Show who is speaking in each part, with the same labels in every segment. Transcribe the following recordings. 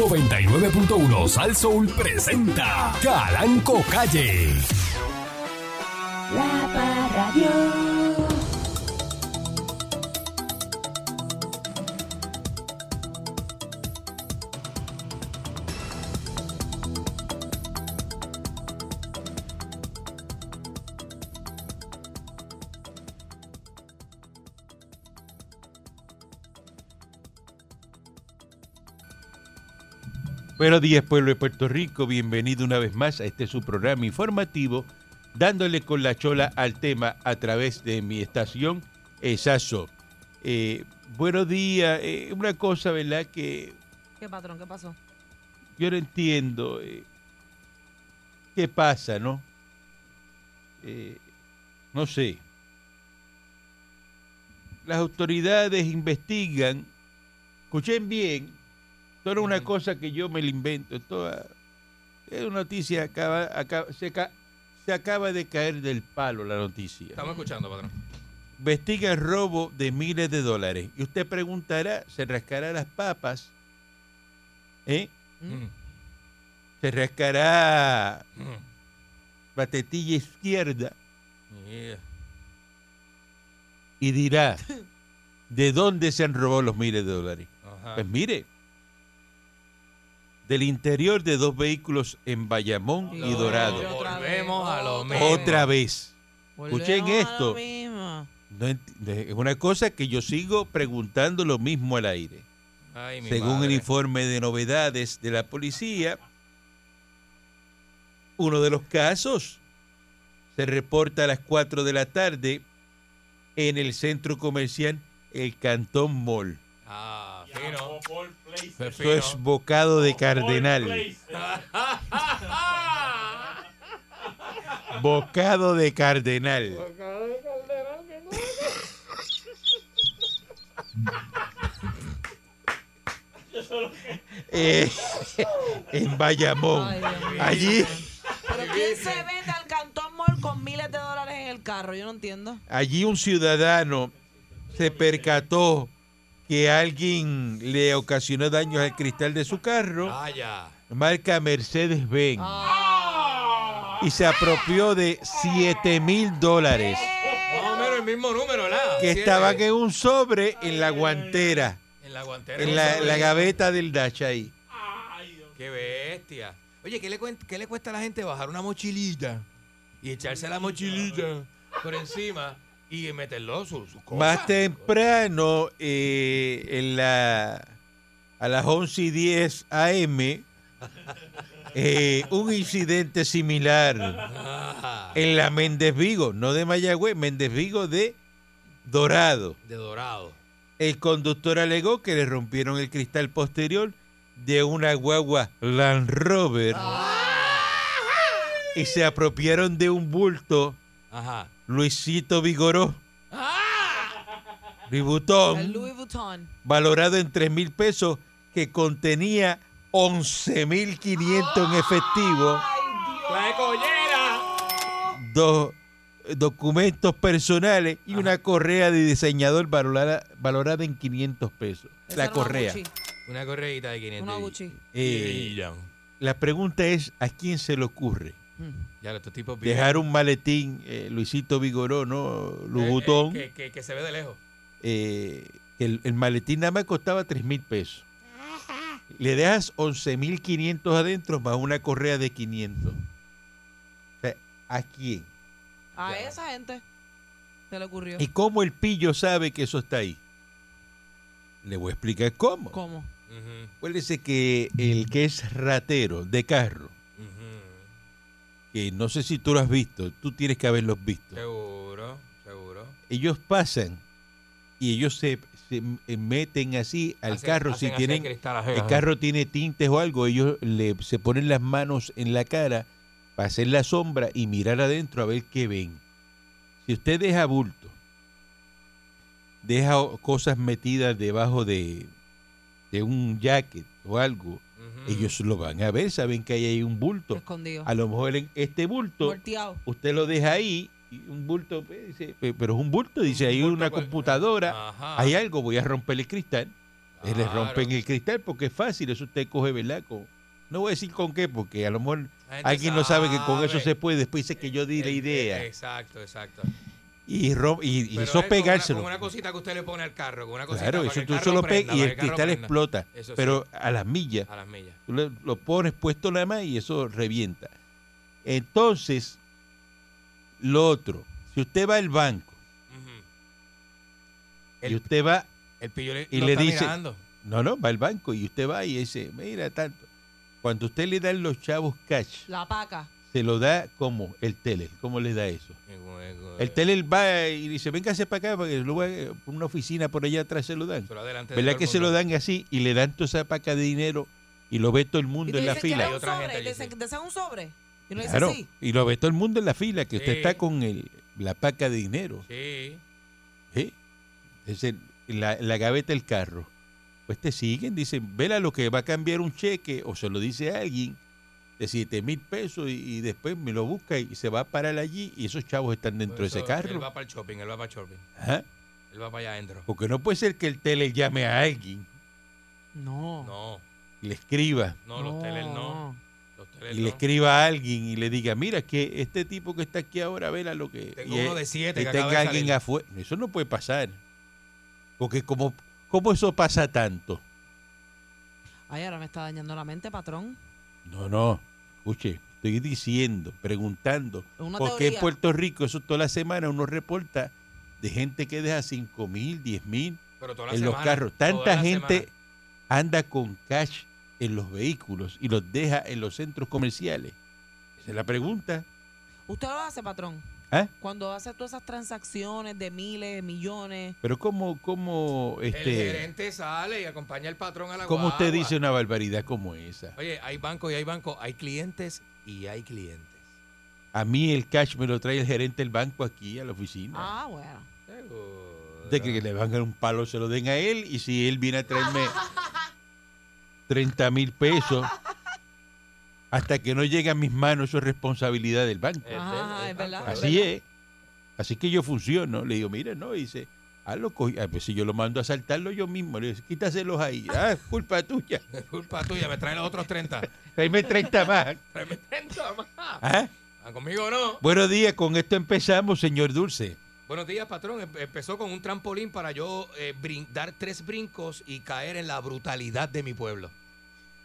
Speaker 1: 99.1 Sal Soul presenta Calanco Calle.
Speaker 2: La Parradio.
Speaker 3: Buenos días, pueblo de Puerto Rico. Bienvenido una vez más a este su programa informativo, dándole con la chola al tema a través de mi estación Esaso. Eh, buenos días. Eh, una cosa, ¿verdad? Que
Speaker 4: ¿Qué patrón? ¿Qué pasó?
Speaker 3: yo no entiendo. eh, ¿Qué pasa, no? Eh, no sé. Las autoridades investigan. Escuchen bien. Esto no es una cosa que yo me la invento. Esto es una noticia. Acaba, acaba- se, ca- se acaba de caer del palo la noticia.
Speaker 5: Estamos escuchando, patrón.
Speaker 3: Investiga el robo de miles de dólares. Y usted preguntará, ¿se rascará las papas? ¿Eh?
Speaker 5: Mm.
Speaker 3: Se rascará
Speaker 5: Mm.
Speaker 3: la tetilla izquierda
Speaker 5: Yeah.
Speaker 3: y dirá, ¿de dónde se han robado los miles de dólares?
Speaker 5: Ajá.
Speaker 3: Pues mire, del interior de dos vehículos en Bayamón y Dorado.
Speaker 4: otra
Speaker 5: Volvemos
Speaker 4: vez,
Speaker 5: a lo mismo.
Speaker 3: Otra vez.
Speaker 4: Volvemos
Speaker 3: Escuchen esto. No Es una cosa que yo sigo preguntando lo mismo al aire.
Speaker 5: Ay,
Speaker 3: Según
Speaker 5: madre.
Speaker 3: el informe de novedades de la policía, uno de los casos se reporta a las 4 de la tarde en el centro comercial El Cantón Mall.
Speaker 5: Ah, fino. Fue
Speaker 3: Esto es
Speaker 5: fino.
Speaker 3: bocado de cardenal. Bocado de cardenal. Eh, en Bayamón.
Speaker 4: Ay.
Speaker 3: Allí,
Speaker 4: ¿Pero quién se vende al Cantón Mall con miles de dólares en el carro? Yo no entiendo.
Speaker 3: allí un ciudadano se percató que alguien le ocasionó daños al cristal de su carro,
Speaker 5: Vaya.
Speaker 3: marca Mercedes-Benz,
Speaker 4: Ah.
Speaker 3: y se apropió de 7 mil dólares
Speaker 5: Más o menos el mismo número, ¿verdad?
Speaker 3: que estaban en un sobre en la guantera,
Speaker 5: En la guantera.
Speaker 3: en la, la gaveta del dash ahí.
Speaker 5: Qué bestia. Oye, ¿qué le, ¿qué le cuesta a la gente bajar una mochilita y echarse la mochilita por encima y meterlo sus su cosas?
Speaker 3: Más temprano, eh, en la, a las 11 y 10 AM, eh, un incidente similar
Speaker 5: Ah,
Speaker 3: en la Méndez Vigo, no de Mayagüez, Méndez Vigo de Dorado.
Speaker 5: de dorado.
Speaker 3: El conductor alegó que le rompieron el cristal posterior de una guagua Land Rover y se apropiaron de un bulto
Speaker 5: Ajá.
Speaker 3: Luisito Vigoró. Louis Vuitton.
Speaker 4: El Louis Vuitton.
Speaker 3: valorado en 3 mil pesos que contenía 11 mil 500 en efectivo,
Speaker 5: ¡La collera!
Speaker 3: dos documentos personales y una correa de diseñador valorada, valorada en 500 pesos.
Speaker 4: Esa
Speaker 3: La correa.
Speaker 4: Gucci,
Speaker 5: Una correita de 500.
Speaker 4: Una
Speaker 5: y-
Speaker 4: Gucci.
Speaker 3: Eh, la pregunta es, ¿a quién se le ocurre.
Speaker 5: Ya, estos tipos viven-
Speaker 3: dejar un maletín, eh, Luisito Vigoró, ¿no?
Speaker 5: Eh,
Speaker 3: Louis
Speaker 5: eh,
Speaker 3: Vuitton,
Speaker 5: que, que- que se ve de lejos.
Speaker 3: eh, el, el maletín nada más costaba 3 mil pesos. Le dejas 11 mil 500 adentro más una correa de 500. O sea, ¿a quién?
Speaker 4: A
Speaker 5: Ya.
Speaker 4: esa gente se le ocurrió.
Speaker 3: ¿Y cómo el pillo sabe que eso está ahí? Le voy a explicar cómo.
Speaker 4: ¿Cómo?
Speaker 5: Ujú,
Speaker 3: Acuérdese que el que es ratero de carro. Que no sé si tú lo has visto, tú tienes que haberlos visto.
Speaker 5: Seguro, seguro.
Speaker 3: Ellos pasan y ellos se, se meten así al
Speaker 5: Hacen-
Speaker 3: carro.
Speaker 5: hacen
Speaker 3: si tienen
Speaker 5: el cristal, ajá,
Speaker 3: el
Speaker 5: ajá.
Speaker 3: carro tiene tintes o algo, ellos le, se ponen las manos en la cara para hacer la sombra y mirar adentro a ver qué ven. Si usted deja bulto, deja cosas metidas debajo de, de un jacket o algo, Ellos lo van a ver, saben que ahí hay un bulto.
Speaker 4: Escondido.
Speaker 3: A lo mejor en este bulto,
Speaker 4: Volteado.
Speaker 3: usted lo deja ahí, y un bulto, pues, dice, "Pe- pero es un bulto, dice,
Speaker 5: Un
Speaker 3: hay
Speaker 5: bulto
Speaker 3: una computadora,
Speaker 5: Ajá.
Speaker 3: hay algo, voy a romper el cristal. Eh, Le
Speaker 5: Claro.
Speaker 3: rompen el cristal porque es fácil, eso usted coge, ¿verdad? Con- no voy a decir con qué, porque a lo mejor alguien no sabe que con eso se puede, después dice que yo di la
Speaker 5: El-
Speaker 3: idea.
Speaker 5: Exacto, exacto.
Speaker 3: Y, rom- y, eso
Speaker 5: es con
Speaker 3: pegárselo.
Speaker 5: Una, con una cosita que usted le pone al carro, con una cosita
Speaker 3: Claro, eso tú solo pegas y el cristal
Speaker 5: prenda.
Speaker 3: explota.
Speaker 5: Eso sí.
Speaker 3: pero a las millas.
Speaker 5: A las millas.
Speaker 3: Tú le- lo pones puesto nada más y eso revienta. Entonces, lo otro, si usted va al banco y usted va,
Speaker 5: El pillo
Speaker 3: y
Speaker 5: lo
Speaker 3: le
Speaker 5: está
Speaker 3: dice-
Speaker 5: mirando.
Speaker 3: no, no, va al banco y usted va y dice, mira tanto. Cuando usted le da los chavos cash,
Speaker 4: La paca.
Speaker 3: Se lo da como el teller. ¿Cómo le da eso?
Speaker 5: Eh,
Speaker 3: El teller va y dice, véngase para acá, porque lo a- por una oficina por allá atrás se lo dan.
Speaker 5: Pero adelante de
Speaker 3: ¿Verdad que se lo dan así y le dan toda esa paca de dinero y lo ve todo el mundo en la fila?
Speaker 4: ¿quieres
Speaker 5: Hay
Speaker 4: un
Speaker 5: otra
Speaker 4: sobre?
Speaker 5: gente
Speaker 4: Y te
Speaker 5: sí.
Speaker 3: Claro,
Speaker 4: sí.
Speaker 3: y lo ve todo el mundo en la fila, que usted
Speaker 5: Sí.
Speaker 3: está con el, la paca de dinero.
Speaker 5: Sí.
Speaker 3: ¿eh? Es el- la, la gaveta del carro. Pues te siguen, dicen, vela lo que va a cambiar un cheque, o se lo dice a alguien, de 7 mil pesos, y, y después me lo busca y se va a parar allí, y esos chavos están dentro de ese carro.
Speaker 5: Él va para el shopping, él va para el shopping.
Speaker 3: Ajá.
Speaker 5: Él va para allá adentro.
Speaker 3: Porque no puede ser que el tele llame a alguien
Speaker 4: No.
Speaker 5: No,
Speaker 3: y le escriba,
Speaker 5: no, los teles no. Los teles
Speaker 3: y le
Speaker 5: no.
Speaker 3: escriba a alguien y le diga, mira, que este tipo que está aquí ahora, vela lo que...
Speaker 5: Tengo
Speaker 3: y
Speaker 5: uno
Speaker 3: es-
Speaker 5: de siete
Speaker 3: y
Speaker 5: que acaba
Speaker 3: tenga alguien afuera. Eso no puede pasar. Porque como, como eso pasa tanto.
Speaker 4: Ay, ahora me está dañando la mente, patrón.
Speaker 3: No, no. Escuche, estoy diciendo, preguntando.
Speaker 4: Una
Speaker 3: ¿Por qué en
Speaker 4: teoría.
Speaker 3: Puerto Rico eso toda la semana uno reporta de gente que deja 5 mil, 10 mil en los carros? Tanta gente
Speaker 5: semana.
Speaker 3: anda con cash en los vehículos y los deja en los centros comerciales. Esa es la pregunta.
Speaker 4: ¿Usted lo hace, patrón?
Speaker 3: ¿Ah?
Speaker 4: Cuando hace todas esas transacciones de miles, millones.
Speaker 3: Pero ¿cómo, cómo,
Speaker 5: El
Speaker 3: este,
Speaker 5: gerente sale y acompaña al patrón a la
Speaker 3: cómo usted dice una barbaridad como esa?
Speaker 5: Oye, hay banco y hay banco, hay clientes y hay clientes.
Speaker 3: A mí el cash me lo trae el gerente del banco aquí a la oficina.
Speaker 4: Ah, bueno.
Speaker 5: Seguro.
Speaker 3: De que le van a dar un palo, se lo den a él. Y si él viene a traerme 30 mil pesos, hasta que no llegue a mis manos, eso es responsabilidad del banco.
Speaker 5: Del-
Speaker 4: es verdad.
Speaker 3: Así es. Así que yo funciono. Le digo, mira, no, y dice, hazlo, ah, pues si yo lo mando a saltarlo yo mismo, le digo, quítaselos ahí. Ah, es culpa tuya.
Speaker 5: Es culpa tuya, me trae los otros 30.
Speaker 3: Tráeme 30 más.
Speaker 5: Tráeme 30 más.
Speaker 3: ¿Ah?
Speaker 5: Ah, Conmigo no.
Speaker 3: Buenos días, con esto empezamos, señor Dulce.
Speaker 5: Buenos días, patrón. Em- Empezó con un trampolín para yo eh, brin- dar tres brincos y caer en la brutalidad de mi pueblo.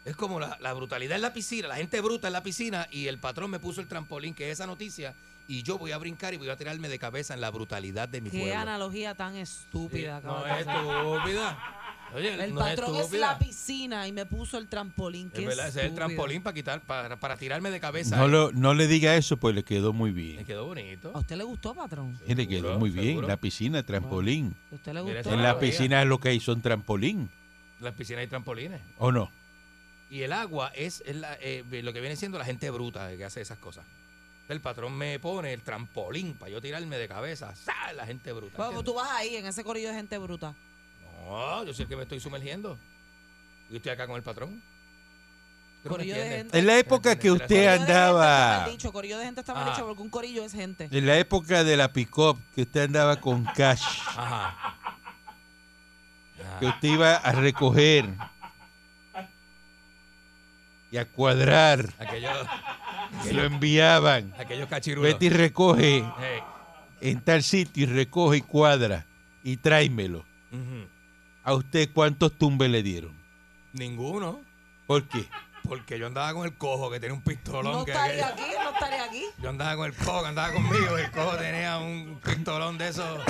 Speaker 5: Es como la, la brutalidad en la piscina, la gente bruta en la piscina y el patrón me puso el trampolín, que es esa noticia, y yo voy a brincar y voy a tirarme de cabeza en la brutalidad de mi
Speaker 4: Qué
Speaker 5: pueblo.
Speaker 4: analogía tan
Speaker 5: Sí,
Speaker 4: estúpida.
Speaker 5: no
Speaker 4: acabas de
Speaker 5: es estúpida. Oye,
Speaker 4: El
Speaker 5: no es
Speaker 4: patrón es, la piscina y me puso el trampolín.
Speaker 5: Es
Speaker 4: Qué
Speaker 5: verdad, ese es el trampolín para quitar, para, para tirarme de cabeza.
Speaker 3: No, lo, no le diga eso, pues le quedó muy bien.
Speaker 5: quedó bonito.
Speaker 4: ¿A usted le gustó, patrón?
Speaker 3: Sí, Le quedó muy bien.
Speaker 5: seguro.
Speaker 3: La piscina, trampolín.
Speaker 4: ¿A usted le gustó?
Speaker 3: En
Speaker 5: no
Speaker 3: la piscina lo que hay son trampolín,
Speaker 5: En las piscinas hay trampolines.
Speaker 3: ¿o no?
Speaker 5: Y el agua es, es la- eh, lo que viene siendo la gente bruta que hace esas cosas. El patrón me pone el trampolín para yo tirarme de cabeza. ¡Sa! La gente bruta.
Speaker 4: Bueno, pues tú vas ahí en ese corillo de gente bruta.
Speaker 5: No, yo sé que me estoy sumergiendo. Y estoy acá con el patrón.
Speaker 3: En la época que usted
Speaker 4: está
Speaker 3: andaba,
Speaker 4: dicho, corillo de gente está mal
Speaker 5: Ah.
Speaker 4: dicho porque un corillo es gente.
Speaker 3: en la época de la pick-up, que usted andaba con cash,
Speaker 5: Ajá.
Speaker 3: que
Speaker 5: Ah,
Speaker 3: usted iba a recoger y a cuadrar,
Speaker 5: aquellos,
Speaker 3: que lo enviaban.
Speaker 5: aquellos cachirulos.
Speaker 3: Vete y recoge en tal sitio y recoge y cuadra y tráemelo. ¿A usted cuántos tumbes le dieron?
Speaker 5: Ninguno.
Speaker 3: ¿Por qué?
Speaker 5: Porque yo andaba con el cojo que tenía un pistolón.
Speaker 4: No
Speaker 5: que-
Speaker 4: estaría aquí, no estaría aquí.
Speaker 5: Yo andaba con el cojo, que andaba conmigo. y El cojo tenía un pistolón de esos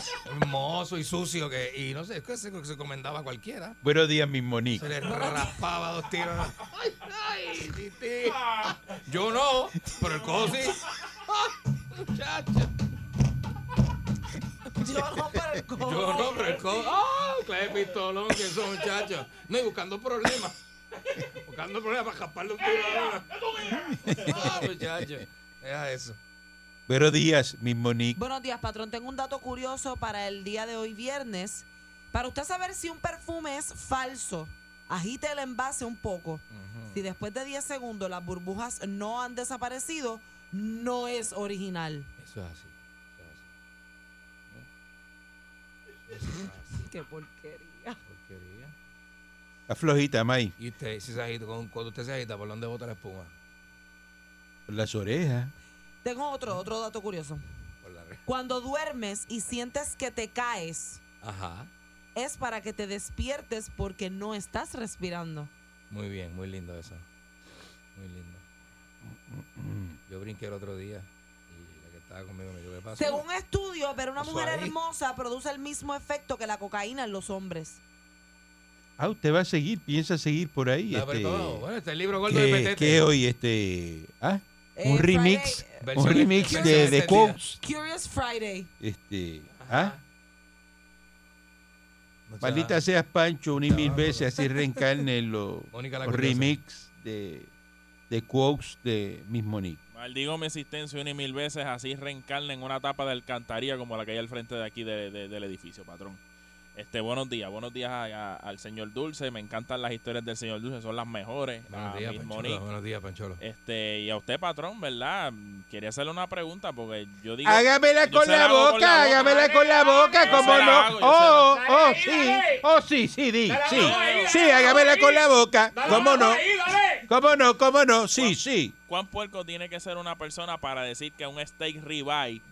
Speaker 5: mozo y sucio que, y no sé, es que se, se comendaba a cualquiera.
Speaker 3: Buenos días, mi
Speaker 5: Se
Speaker 3: Monique.
Speaker 5: le raspaba dos tiros. ¡Ay, ay, titi! Yo no, pero el cojo sí. Muchacho.
Speaker 4: Yo no, pero el cojo.
Speaker 5: Yo no, pero el cojo. ¡Ah! clase de pistolón que esos muchachos. No, y buscando problemas. Buscando problemas para escaparle un tiro a uno. ¡Ah, muchacho! Deja eso.
Speaker 3: Buenos días, mi Monique.
Speaker 4: Buenos días, patrón. Tengo un dato curioso para el día de hoy, viernes. Para usted saber si un perfume es falso, agite el envase un poco. Si después de 10 segundos las burbujas no han desaparecido, no es original.
Speaker 5: Eso es así.
Speaker 4: Qué porquería.
Speaker 3: Está flojita, May.
Speaker 5: Y usted, si se agita, cuando usted se agita, ¿por dónde bota la espuma?
Speaker 3: Por las orejas.
Speaker 4: Tengo otro, otro dato curioso.
Speaker 5: Por la red.
Speaker 4: Cuando duermes y sientes que te caes,
Speaker 5: Ajá.
Speaker 4: es para que te despiertes porque no estás respirando.
Speaker 5: Muy bien, muy lindo eso. Muy lindo. Yo brinqué el otro día y la que estaba conmigo me dijo, ¿qué pasó?
Speaker 4: Según estudio, ver una mujer
Speaker 5: ahí.
Speaker 4: hermosa produce el mismo efecto que la cocaína en los hombres.
Speaker 3: Ah, usted va a seguir, piensa seguir por ahí.
Speaker 5: Está
Speaker 3: este,
Speaker 5: apretado. Bueno, este libro gordo de
Speaker 3: ¿qué,
Speaker 5: Petete.
Speaker 3: qué hoy? Este, ¿ah?
Speaker 4: Eh,
Speaker 3: un remix, un remix de, de quotes.
Speaker 4: Curious Friday.
Speaker 3: Este. ¿ah? Maldita seas Pancho, una y mil
Speaker 5: No,
Speaker 3: veces así reencarne los, los remix de, de quotes de Miss Monique.
Speaker 6: Maldigo mi existencia una y mil veces, así reencarna en una tapa de alcantarilla como la que hay al frente de aquí de- de- del edificio, patrón. Este, buenos días, buenos días a- a- al señor Dulce, me encantan las historias del señor Dulce, son las mejores.
Speaker 5: Buenos
Speaker 6: a
Speaker 5: días, Pancholo. Buenos días, Pancholo.
Speaker 6: Este, y a usted, patrón, ¿verdad? Quería hacerle una pregunta porque yo digo...
Speaker 3: Hágamela
Speaker 6: yo
Speaker 3: con la,
Speaker 6: con
Speaker 3: boca,
Speaker 6: la boca.
Speaker 3: hágamela con la boca,
Speaker 6: Yo
Speaker 3: ¿cómo
Speaker 6: se la
Speaker 3: no?
Speaker 6: hago,
Speaker 3: Oh, oh, sí, oh, sí, sí, di, sí, sí, hágamela con la boca, ¿cómo no? ¿Cómo no, cómo no? Sí, sí.
Speaker 6: ¿Cuán puerco tiene que ser una persona para decir que un steak ribeye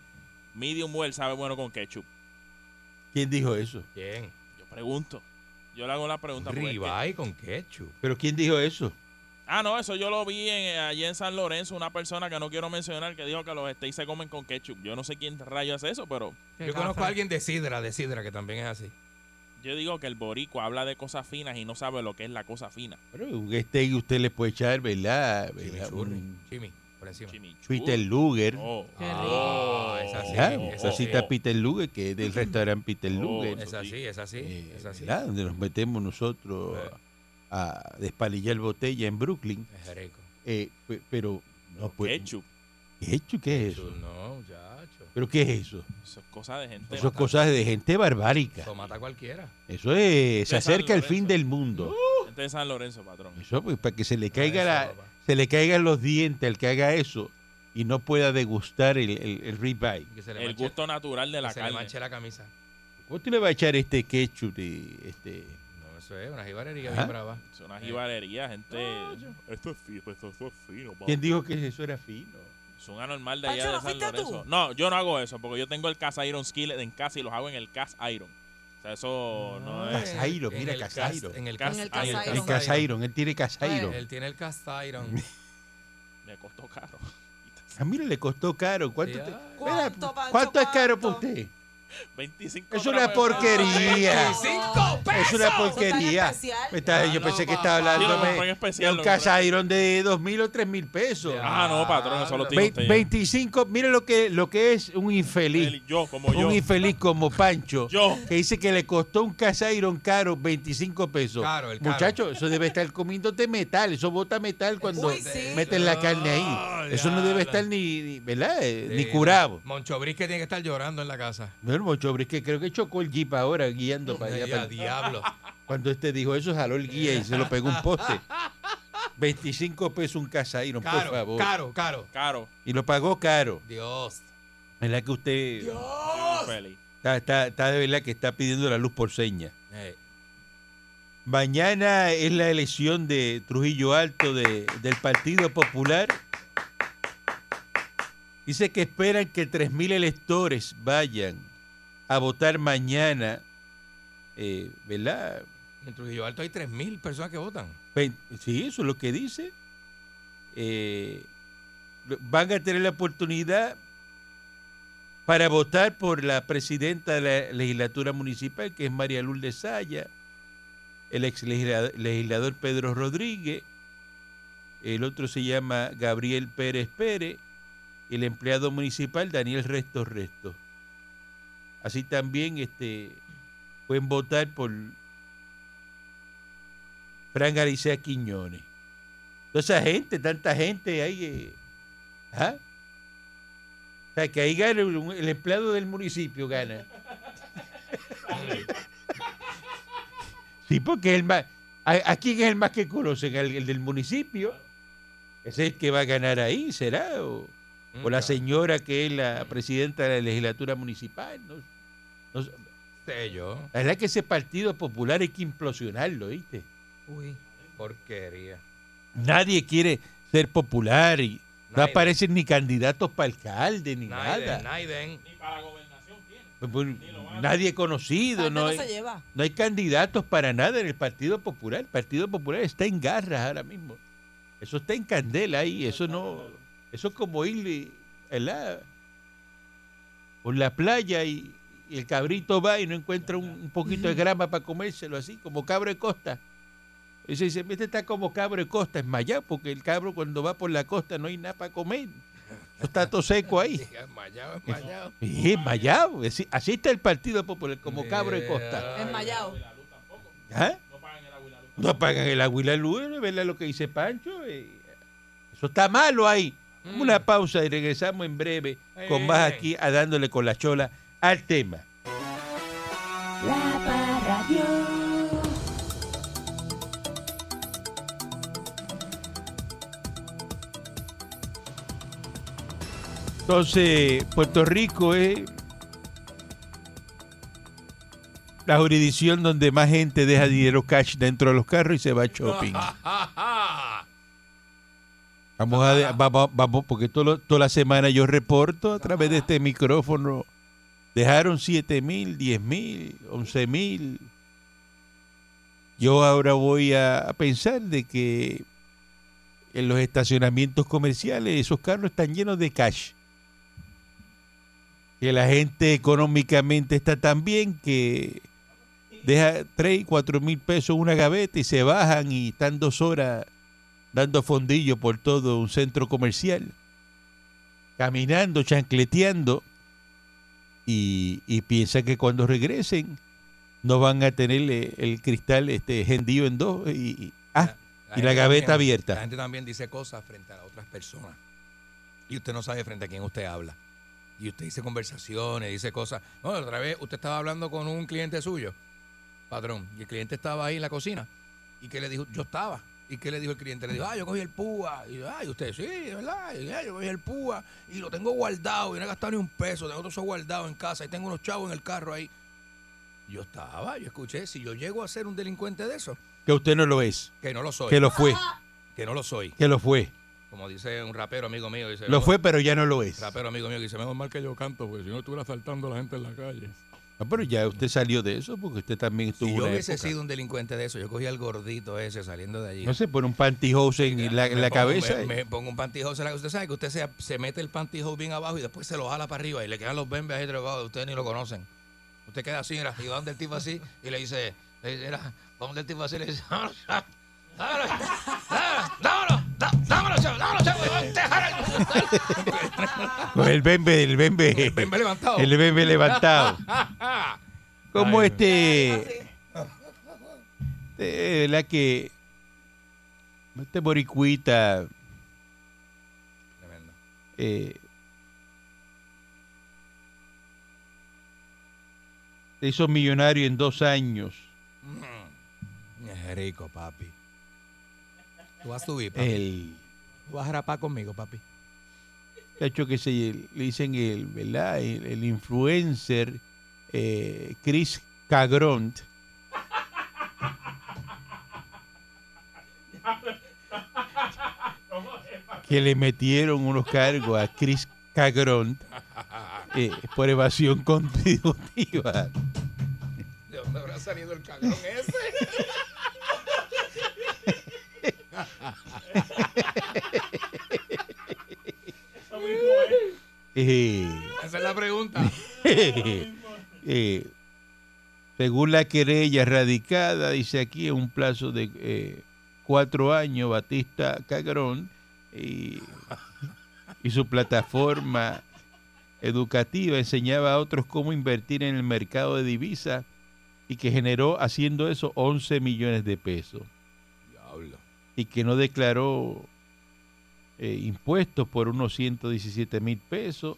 Speaker 6: medium well sabe bueno con ketchup?
Speaker 3: ¿Quién dijo eso?
Speaker 5: Bien.
Speaker 6: Yo pregunto. Yo le hago la pregunta.
Speaker 5: Ribeye con ketchup.
Speaker 3: ¿Pero quién dijo eso?
Speaker 6: Ah, no, eso yo lo vi en, allí en San Lorenzo, una persona que no quiero mencionar que dijo que los steaks se comen con ketchup. Yo no sé quién rayos hace eso, pero
Speaker 5: Yo conozco a alguien de Sidra, de Sidra, que también es así.
Speaker 6: yo digo que el boricua habla de cosas finas y no sabe lo que es la cosa fina.
Speaker 3: Pero un steak usted le puede echar, ¿verdad? ¿verdad?
Speaker 5: Chimichurri.
Speaker 3: Un
Speaker 5: Chimi,
Speaker 3: Peter Luger.
Speaker 6: Oh.
Speaker 4: Qué rico.
Speaker 5: Oh, es así.
Speaker 3: ¿verdad?
Speaker 5: es
Speaker 3: Esa
Speaker 5: así.
Speaker 3: cita Peter Luger, que es del restaurante Peter
Speaker 6: Oh,
Speaker 3: Luger.
Speaker 5: Es así, es así.
Speaker 3: eh,
Speaker 5: Es así.
Speaker 3: ¿verdad? Donde nos metemos nosotros
Speaker 5: Eh.
Speaker 3: a, a despalillar botella en Brooklyn.
Speaker 5: Es rico.
Speaker 3: Eh, pe- pero no puede.
Speaker 6: Ketchup.
Speaker 3: ¿Ketchup? ¿Qué es eso?
Speaker 5: No, muchacho.
Speaker 3: ¿Pero qué es eso?
Speaker 6: Eso es cosa de gente.
Speaker 3: Eso es cosa de gente barbárica.
Speaker 5: Eso mata a cualquiera.
Speaker 3: Eso es, se acerca el fin del mundo.
Speaker 6: Gente de San Lorenzo, patrón.
Speaker 3: Eso pues para que se le caiga
Speaker 5: eso,
Speaker 3: la,
Speaker 5: papá.
Speaker 3: Se le caigan los dientes al que haga eso y no pueda degustar el, el, el ribeye.
Speaker 5: Que se le
Speaker 6: El
Speaker 5: manche-
Speaker 6: gusto natural de
Speaker 5: que
Speaker 6: la
Speaker 5: se le
Speaker 6: carne.
Speaker 5: manche la camisa.
Speaker 3: ¿Cómo tú le vas a echar este ketchup de este?
Speaker 5: No, eso es una jibarería bien brava.
Speaker 6: Es una jibarería, gente. Esto es fino, esto, esto es fino, papá.
Speaker 3: ¿Quién dijo que eso era fino?
Speaker 6: Es un anormal de allá
Speaker 4: ¿no
Speaker 6: de San Lorenzo. No, yo no hago eso porque yo tengo el cast iron skillet en casa y los hago en el cast iron. O sea, eso no es.
Speaker 3: Casairo, mira,
Speaker 5: el
Speaker 3: Casairo.
Speaker 5: En el
Speaker 3: Casairon, él tiene Casairon.
Speaker 5: Él tiene el cast iron.
Speaker 6: Me costó caro.
Speaker 3: Ah, mira, le costó caro. ¿Cuánto,
Speaker 5: Sí,
Speaker 3: te-
Speaker 4: ¿Cuánto, Pancho,
Speaker 3: ¿cuánto es caro para usted?
Speaker 6: 25
Speaker 3: Es una porquería.
Speaker 5: ¡Cinco
Speaker 3: Es una porquería. Me está- yo
Speaker 5: Ah,
Speaker 3: pensé que estaba
Speaker 5: papá.
Speaker 6: Sí, lo
Speaker 3: hablándome
Speaker 6: compré en
Speaker 3: de
Speaker 6: especial,
Speaker 3: un
Speaker 6: lo compré.
Speaker 3: Casairon de dos mil o tres mil pesos.
Speaker 6: Ah, no, patrón, eso lo tiene
Speaker 3: Ve-
Speaker 6: usted ya.
Speaker 3: 25, mire lo que, lo que es un infeliz.
Speaker 6: Yo, como yo.
Speaker 3: Un infeliz como Pancho.
Speaker 6: Yo.
Speaker 3: Que dice que le costó un Casairon caro 25 pesos.
Speaker 5: Caro, el caro.
Speaker 3: Muchacho, eso debe estar comiéndote metal. Eso bota metal cuando
Speaker 4: Uy, sí.
Speaker 3: meten la carne ahí.
Speaker 5: Ah,
Speaker 3: Eso no debe estar ni, ni- ¿verdad? Eh,
Speaker 5: Sí,
Speaker 3: ni curado.
Speaker 5: Moncho Brisque tiene que estar llorando en la casa.
Speaker 3: Bueno, Mocho que creo que chocó el jeep ahora guiando para allá. Para-
Speaker 5: diablo.
Speaker 3: Cuando este dijo eso, jaló el guía y se lo pegó un poste. 25 pesos un Casairon, por
Speaker 5: Caro,
Speaker 3: favor.
Speaker 5: caro, caro.
Speaker 6: Caro.
Speaker 3: Y lo pagó caro.
Speaker 5: Dios.
Speaker 3: ¿Verdad que usted
Speaker 6: feliz.
Speaker 3: está, está- está de verdad que está pidiendo la luz por seña?
Speaker 5: Eh,
Speaker 3: Mañana es la elección de Trujillo Alto de- del Partido Popular. Dice que esperan que 3.000 electores vayan a votar mañana, eh, ¿verdad?
Speaker 5: en Trujillo Alto hay 3.000 personas que votan.
Speaker 3: Sí, eso es lo que dice. Eh, van a tener la oportunidad para votar por la presidenta de la legislatura municipal, que es María Lourdes Saya, el ex legislador, legislador Pedro Rodríguez, el otro se llama Gabriel Pérez Pérez, el empleado municipal Daniel Resto Resto. Así también este, pueden votar por Fran García Quiñones. Toda esa gente, tanta gente ahí. eh, ¿ah? O sea, que ahí gana el, el empleado del municipio, gana. sí, porque es el más. ¿A, a quién es el más que conocen? ¿El, el del municipio? Ese es el que va a ganar ahí, ¿será? O, o la
Speaker 5: Mm,
Speaker 3: señora que es la presidenta de la legislatura municipal. No, no-
Speaker 5: sé yo.
Speaker 3: la verdad que ese Partido Popular hay que implosionarlo, ¿viste?
Speaker 5: Uy, porquería.
Speaker 3: Nadie quiere ser popular y no
Speaker 5: Naiden.
Speaker 3: aparecen ni candidatos para alcalde ni
Speaker 5: Naiden,
Speaker 3: nada.
Speaker 5: Naiden.
Speaker 6: Ni para la gobernación tiene.
Speaker 3: Pues, pues, nadie conocido, no hay,
Speaker 4: no se lleva.
Speaker 3: no hay candidatos para nada en el Partido Popular. El Partido Popular está en garras ahora mismo. Eso está en candela ahí. Eso no. Eso es como ir ¿verdad? por la playa y, y el cabrito va y no encuentra un, un poquito de grama para comérselo así, como cabro de costa. Y se dice, este está como cabro de costa, esmayado, porque el cabro cuando va por la costa no hay nada para comer. Eso está todo seco ahí.
Speaker 5: Esmayado, esmayado.
Speaker 3: Y esmayado. Así, así está el Partido Popular, como cabro de costa.
Speaker 4: Enmayado.
Speaker 3: ¿Ah?
Speaker 6: No pagan el agua y la luz.
Speaker 3: No pagan el agua y la luz, ¿no? ¿verdad lo que dice Pancho? Eh, Eso está malo ahí.
Speaker 5: Mm.
Speaker 3: Una pausa y regresamos en breve con más aquí a dándole con la chola al tema.
Speaker 2: La Parradio.
Speaker 3: Entonces, Puerto Rico es la jurisdicción donde más gente deja dinero cash dentro de los carros y se va a shopping. Vamos a, vamos, vamos, porque todo toda la semana yo reporto a través de este micrófono. Dejaron 7 mil, 10 mil, 11 mil. Yo ahora voy a, pensar de que en los estacionamientos comerciales esos carros están llenos de cash. Que la gente económicamente está tan bien que deja 3, 4 mil pesos una gaveta y se bajan y están dos horas dando fondillo por todo un centro comercial, caminando, chancleteando, y, y piensan que cuando regresen no van a tener eh, el cristal este hendido en dos y, y- ah, y la gaveta
Speaker 5: también-
Speaker 3: abierta.
Speaker 5: La gente también dice cosas frente a otras personas. Y usted no sabe frente a quién usted habla. Y usted dice conversaciones, dice cosas. Bueno, otra vez usted estaba hablando con un cliente suyo, patrón, y el cliente estaba ahí en la cocina. ¿Y qué le dijo? Yo estaba. ¿Y qué le dijo el cliente? Le dijo, ah, yo cogí el púa. Y yo, ay, usted, sí, verdad. Y, "Ah, yo cogí el púa y lo tengo guardado. Y no he gastado ni un peso. Tengo todo eso guardado en casa. Y tengo unos chavos en el carro ahí. Yo estaba, yo escuché. Si yo llego a ser un delincuente de eso,
Speaker 3: Que usted no lo es,
Speaker 5: que no lo soy.
Speaker 3: que lo fue,
Speaker 5: que no lo soy.
Speaker 3: que lo fue.
Speaker 5: Como dice un rapero amigo mío. Dice,
Speaker 3: Lo
Speaker 5: "Mejor-
Speaker 3: fue, pero ya no lo es.
Speaker 5: Rapero amigo mío que dice, menos mal que yo canto, porque si no estuviera saltando a la gente en la calle.
Speaker 3: Ah, pero ya usted salió de eso porque usted también estuvo
Speaker 5: Si yo
Speaker 3: una
Speaker 5: hubiese
Speaker 3: época.
Speaker 5: sido un delincuente de eso, yo cogía al gordito ese saliendo de allí.
Speaker 3: No se pone un pantyhose en la, en
Speaker 5: Me
Speaker 3: la
Speaker 5: pongo-
Speaker 3: cabeza.
Speaker 5: Me, me pongo un pantyhose. en la- Usted sabe que usted se, se mete el pantyhose bien abajo y después se lo jala para arriba y le quedan los bembes ahí drogados. Ustedes ni lo conocen. Usted queda así, mira, y va donde el tipo así y le dice, le dice, mira, va donde el tipo así y le dice, dámelo, dámelo, dámelo, dámelo, dámelo, chavo, dámelo, chavo, déjalo".
Speaker 3: Con el bembe, el bembe.
Speaker 5: El bembe levantado.
Speaker 3: El bembe levantado. Como
Speaker 5: Ay,
Speaker 3: este. De verdad que. Este boricuita.
Speaker 5: Tremendo.
Speaker 3: eh, se hizo millonario en dos años.
Speaker 5: Mm. Es rico, papi. Tú vas a subir, papi.
Speaker 3: El
Speaker 5: Tú vas a rapar conmigo, papi.
Speaker 3: muchacho que se le dicen el, ¿verdad? El, el influencer eh, Chris Cagront. que le metieron unos cargos a Chris Cagront eh, por evasión contributiva.
Speaker 5: ¿De dónde habrá salido el cabrón ese?
Speaker 3: Eh,
Speaker 5: Esa es la pregunta.
Speaker 3: eh, según la querella radicada, dice aquí, en un plazo de eh, cuatro años, Batista Cagrón y, y su plataforma educativa enseñaba a otros cómo invertir en el mercado de divisas y que generó haciendo eso 11 millones de pesos
Speaker 5: Diablo.
Speaker 3: y que no declaró eh, impuestos por unos 117 mil pesos.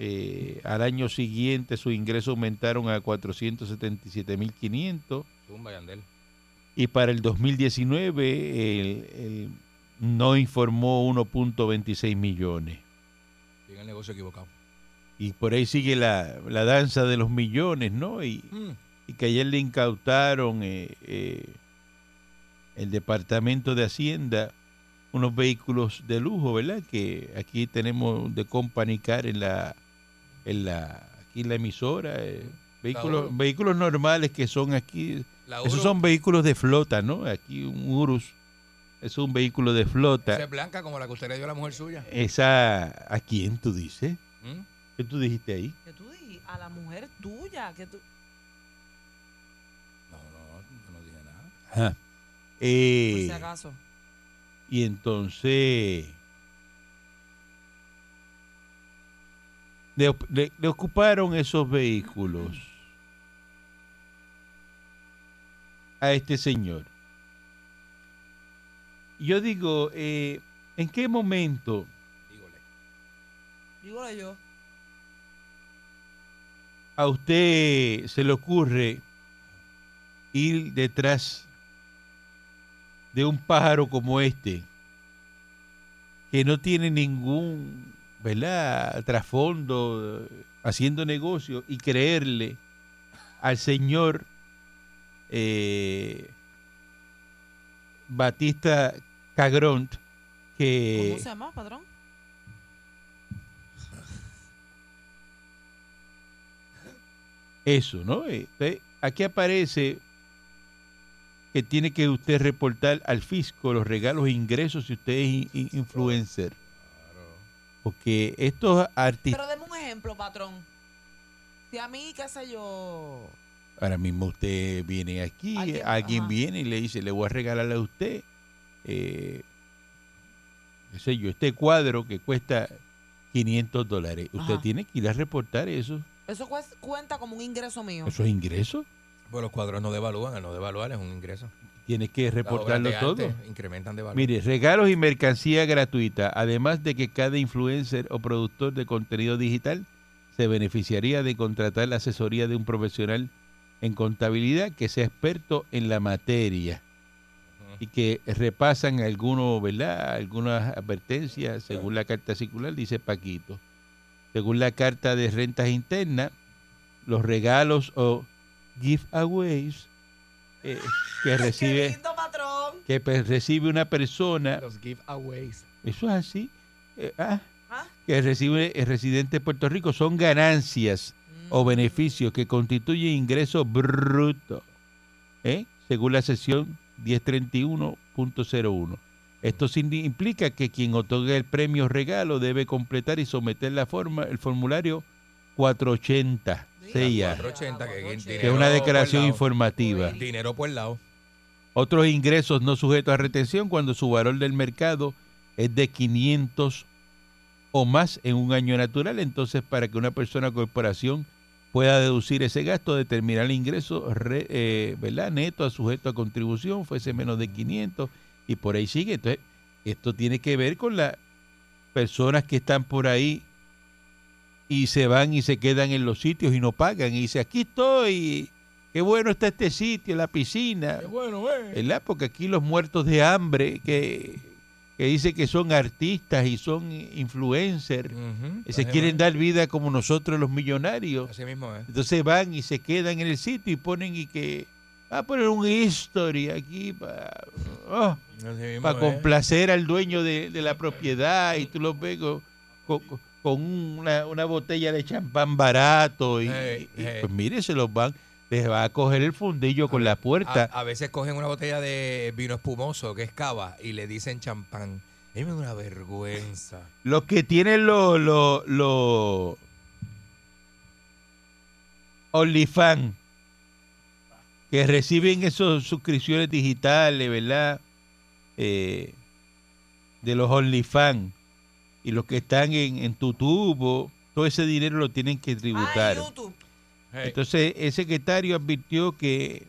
Speaker 3: Eh, al año siguiente sus ingresos aumentaron a 477 mil 500
Speaker 5: Zumba, Yandel.
Speaker 3: y para el 2019 el- el no informó 1.26 millones.
Speaker 5: Tiene el negocio equivocado.
Speaker 3: Y por ahí sigue la, la danza de los millones, ¿no? Y,
Speaker 5: Mm.
Speaker 3: y que ayer le incautaron eh, eh, el Departamento de Hacienda unos vehículos de lujo, ¿verdad? Que aquí tenemos de Company Car en la, en la, aquí en la emisora. eh, vehículos, vehículos normales que son aquí, esos son vehículos de flota, ¿no? Aquí un Urus es un vehículo de
Speaker 5: esa
Speaker 3: flota.
Speaker 5: es blanca como la que usted le dio a la mujer suya.
Speaker 3: Esa, ¿a quién tú dices?
Speaker 5: ¿Mm?
Speaker 3: ¿Qué tú dijiste ahí?
Speaker 4: Que tú di a la mujer tuya, que tú...
Speaker 5: No, no, yo no dije nada.
Speaker 3: Ajá.
Speaker 4: Por
Speaker 3: Eh,
Speaker 4: si acaso.
Speaker 3: y entonces le, le- le ocuparon esos vehículos a este señor. Yo digo, eh, ¿en qué momento
Speaker 5: Dígole.
Speaker 4: Dígolo yo.
Speaker 3: a usted se le ocurre ir detrás de un pájaro como este, que no tiene ningún, ¿verdad?, trasfondo haciendo negocio y creerle al señor eh, Batista Cagront que...
Speaker 4: ¿Cómo se llama, patrón?
Speaker 3: eso, ¿no? Ve, Aquí aparece que tiene que usted reportar al fisco los regalos e ingresos si usted es in- in- influencer. Porque estos artistas,
Speaker 4: Pero deme un ejemplo, patrón. Si a mí, qué sé yo...
Speaker 3: ahora mismo usted viene aquí,
Speaker 4: Alguien-
Speaker 3: viene y le dice, le voy a regalar a usted, eh, qué sé yo, este cuadro que cuesta 500 dólares. Usted
Speaker 4: Ajá.
Speaker 3: tiene que ir a reportar eso.
Speaker 4: Eso cues- cuenta como un ingreso mío.
Speaker 3: ¿Eso es ingreso?
Speaker 5: Pues los cuadros no devalúan, el no devaluar es un ingreso.
Speaker 3: Tiene que reportarlo todo.
Speaker 5: arte Incrementan de valor.
Speaker 3: Mire, regalos y mercancía gratuita, además de que cada influencer o productor de contenido digital se beneficiaría de contratar la asesoría de un profesional en contabilidad que sea experto en la materia y que repasan algunos, ¿verdad? Algunas advertencias según la carta circular, dice Paquito. Según la carta de rentas internas, los regalos o giveaways eh, que
Speaker 4: ¡Qué
Speaker 3: recibe
Speaker 4: lindo, patrón!
Speaker 3: que pues, recibe una persona,
Speaker 5: Los giveaways.
Speaker 3: eso es así, eh, ah,
Speaker 4: ¿Ah?
Speaker 3: que recibe el residente de Puerto Rico, son ganancias o
Speaker 4: Mm.
Speaker 3: beneficios que constituyen ingreso bruto, ¿eh? según la sección 1031.01. Esto implica que quien otorga el premio o regalo debe completar y someter la forma, el formulario 480,
Speaker 4: Diga,
Speaker 3: sella,
Speaker 5: 480, que,
Speaker 4: Que es
Speaker 3: una declaración
Speaker 5: informativa. Dinero por el lado.
Speaker 3: Otros ingresos no sujetos a retención cuando su valor del mercado es de 500 o más en un año natural. Entonces, para que una persona o corporación pueda deducir ese gasto, determinar el ingreso re- eh, ¿verdad? neto a sujeto a contribución, fuese menos de 500 y por ahí sigue. Entonces, esto tiene que ver con las personas que están por ahí y se van y se quedan en los sitios y no pagan. Y dice, aquí estoy, qué bueno está este sitio, la piscina.
Speaker 5: bueno,
Speaker 3: ¿verdad? Porque aquí los muertos de hambre que, que dice que son artistas y son influencers, y se quieren dar vida como nosotros los millonarios.
Speaker 5: Así mismo es.
Speaker 3: Entonces van y se quedan en el sitio y ponen y que va a poner un history aquí para
Speaker 5: Así mismo es.
Speaker 3: complacer al dueño de, de la propiedad y tú los ves con, con- con una, una botella de champán barato y,
Speaker 5: Hey,
Speaker 3: y,
Speaker 5: hey.
Speaker 3: pues mire, se los van, les va a coger el fundillo con la puerta.
Speaker 5: A, a veces cogen una botella de vino espumoso, que es cava, y le dicen champán. Da una vergüenza.
Speaker 3: Los que tienen los los los OnlyFans que reciben esas suscripciones digitales, ¿verdad? Eh, de los OnlyFans y los que están en, en tu tubo, todo ese dinero lo tienen que tributar.
Speaker 4: en YouTube.
Speaker 3: Entonces, el secretario advirtió que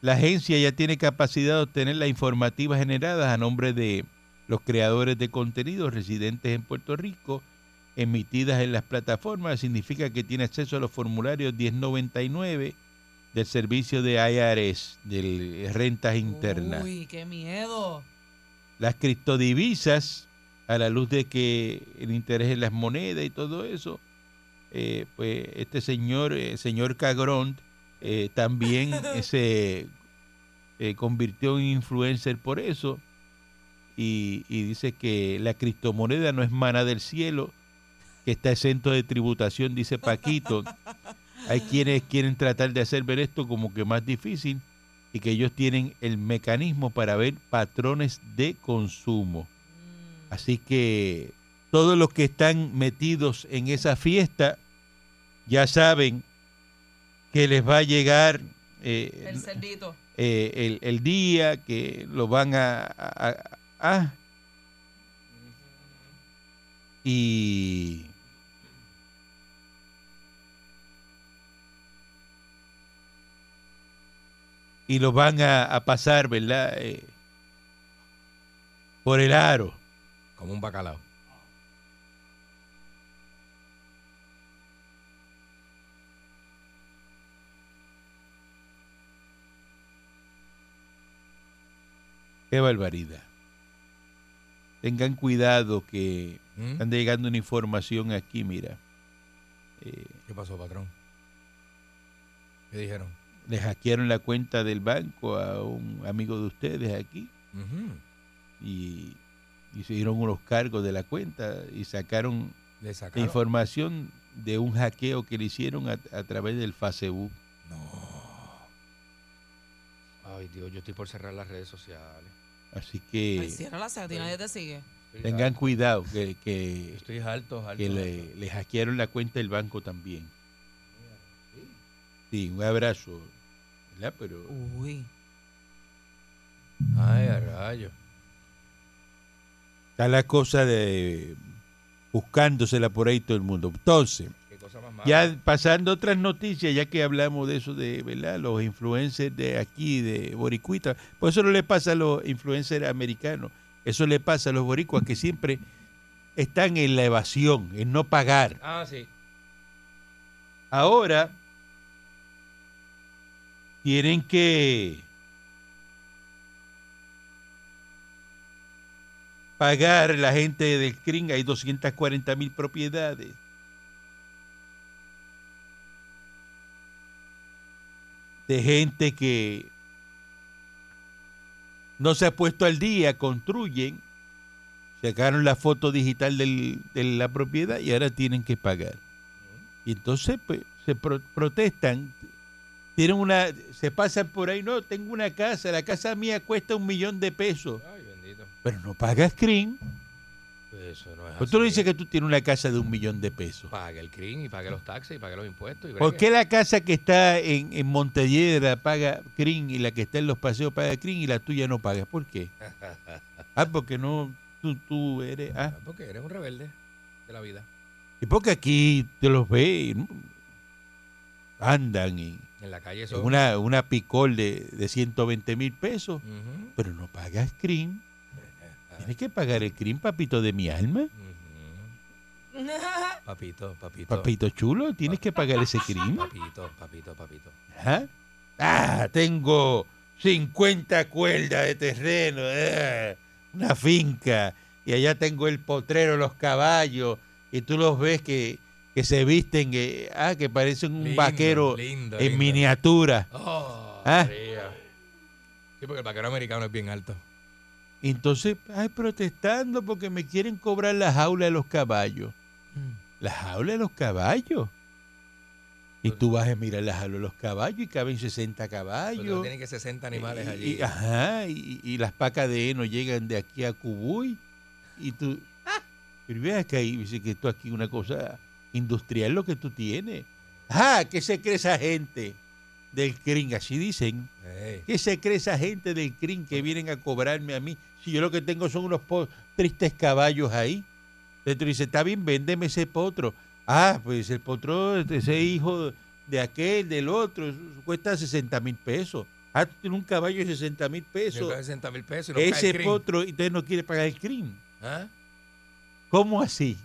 Speaker 3: la agencia ya tiene capacidad de obtener las informativas generadas a nombre de los creadores de contenido residentes en Puerto Rico, emitidas en las plataformas. Significa que tiene acceso a los formularios 1099 del servicio de IRS, de rentas internas.
Speaker 4: Uy, qué miedo.
Speaker 3: Las criptodivisas, a la luz de que el interés en las monedas y todo eso, eh, pues este señor, eh, señor Cagrón, eh, también se eh, convirtió en influencer por eso. Y, y dice que la criptomoneda no es mana del cielo, que está exento de tributación, dice Paquito. Hay quienes quieren tratar de hacer ver esto como que más difícil y que ellos tienen el mecanismo para ver patrones de consumo. Así que todos los que están metidos en esa fiesta ya saben que les va a llegar eh,
Speaker 4: El cerdito.
Speaker 3: eh, el, el día que lo van a, a- a- a- y y lo van a, a pasar, ¿verdad? Eh, por el aro.
Speaker 5: Como un bacalao.
Speaker 3: Qué barbaridad. Tengan cuidado que
Speaker 5: ¿Mm?
Speaker 3: están llegando una información aquí, mira. Eh,
Speaker 5: ¿Qué pasó, patrón? ¿Qué dijeron?
Speaker 3: le hackearon la cuenta del banco a un amigo de ustedes aquí y hicieron unos cargos de la cuenta y sacaron
Speaker 5: Le
Speaker 3: la
Speaker 5: sacaron.
Speaker 3: información de un hackeo que le hicieron a, a través del Facebook.
Speaker 5: No. Ay, Dios, yo estoy por cerrar las redes sociales.
Speaker 3: Así que
Speaker 4: ciérrala, si a ti nadie te sigue.
Speaker 3: Tengan cuidado que, que,
Speaker 5: Estoy alto, alto.
Speaker 3: que le, le hackearon la cuenta del banco también. Sí, un abrazo. ¿verdad? Pero
Speaker 4: Uy.
Speaker 5: Ay, a rayo.
Speaker 3: Está la cosa de buscándosela por ahí todo el mundo. Entonces. Ya pasando otras noticias, ya que hablamos de eso de, ¿verdad? Los influencers de aquí, de Boricuita. Por eso no le pasa a los influencers americanos. Eso le pasa a los boricuas que siempre están en la evasión, en no pagar.
Speaker 5: Ah, sí.
Speaker 3: Ahora tienen que pagar la gente del CRIM. Hay 240 mil propiedades. de gente que no se ha puesto al día, construyen, sacaron la foto digital del- de la propiedad y ahora tienen que pagar. Y entonces pues, se pro- protestan, tienen una, se pasan por ahí, no, tengo una casa, la casa mía cuesta un millón de pesos. Pero no pagas CRIM.
Speaker 5: Eso no es
Speaker 3: Pues tú no dices que tú tienes una casa de un millón de pesos.
Speaker 5: Pague el CRIM y pague los taxes y pague los impuestos. Y
Speaker 3: ¿Por qué la casa que está en, en Montelledra paga CRIM y la que está en los paseos paga CRIM y la tuya no paga? ¿Por qué? Ah, porque no, tú, tú eres... Ah,
Speaker 5: Ah, Porque eres un rebelde de la vida.
Speaker 3: y porque aquí te los ve, andan en,
Speaker 5: En la calle son.
Speaker 3: una, una picol de, de 120 mil pesos, pero no pagas CRIM. Tienes que pagar el CRIM, papito de mi alma.
Speaker 5: Papito, papito.
Speaker 3: Papito chulo, tienes que pagar ese CRIM.
Speaker 5: Papito, papito, papito.
Speaker 3: Ajá. Ah, tengo 50 cuerdas de terreno, eh, una finca, y allá tengo el potrero, los caballos, y tú los ves que, que se visten, eh, ah, que parecen un
Speaker 5: Lindo,
Speaker 3: vaquero
Speaker 5: lindo,
Speaker 3: en
Speaker 5: lindo.
Speaker 3: miniatura.
Speaker 5: Oh,
Speaker 3: Ah.
Speaker 5: Sí, porque el vaquero americano es bien alto.
Speaker 3: Entonces, ay, protestando porque me quieren cobrar la jaula de los caballos. La jaula de los caballos. Y tú vas a mirar la jaula de los caballos y caben 60
Speaker 5: Pero
Speaker 3: caballos.
Speaker 5: tienen que 60 animales
Speaker 3: Y-
Speaker 5: allí.
Speaker 3: y- ajá, y, y las pacas de heno llegan de aquí a Cubuy. Y tú, pero veas que ahí dice que esto aquí es una cosa industrial lo que tú tienes. Ajá, ¿qué se cree esa gente del CRIM? Así dicen. ¿Qué se cree esa gente del CRIM que vienen a cobrarme a mí? Si yo lo que tengo son unos tristes caballos ahí. Entonces tú dices, está bien, véndeme ese potro. Ah, pues el potro, ese hijo de aquel, del otro, cuesta 60 mil pesos. Ah, tú tienes un caballo de 60 mil pesos.
Speaker 5: paga 60 mil pesos y no
Speaker 3: Ese potro, y entonces no quiere pagar el CRIM.
Speaker 5: ¿Ah?
Speaker 3: ¿Cómo así?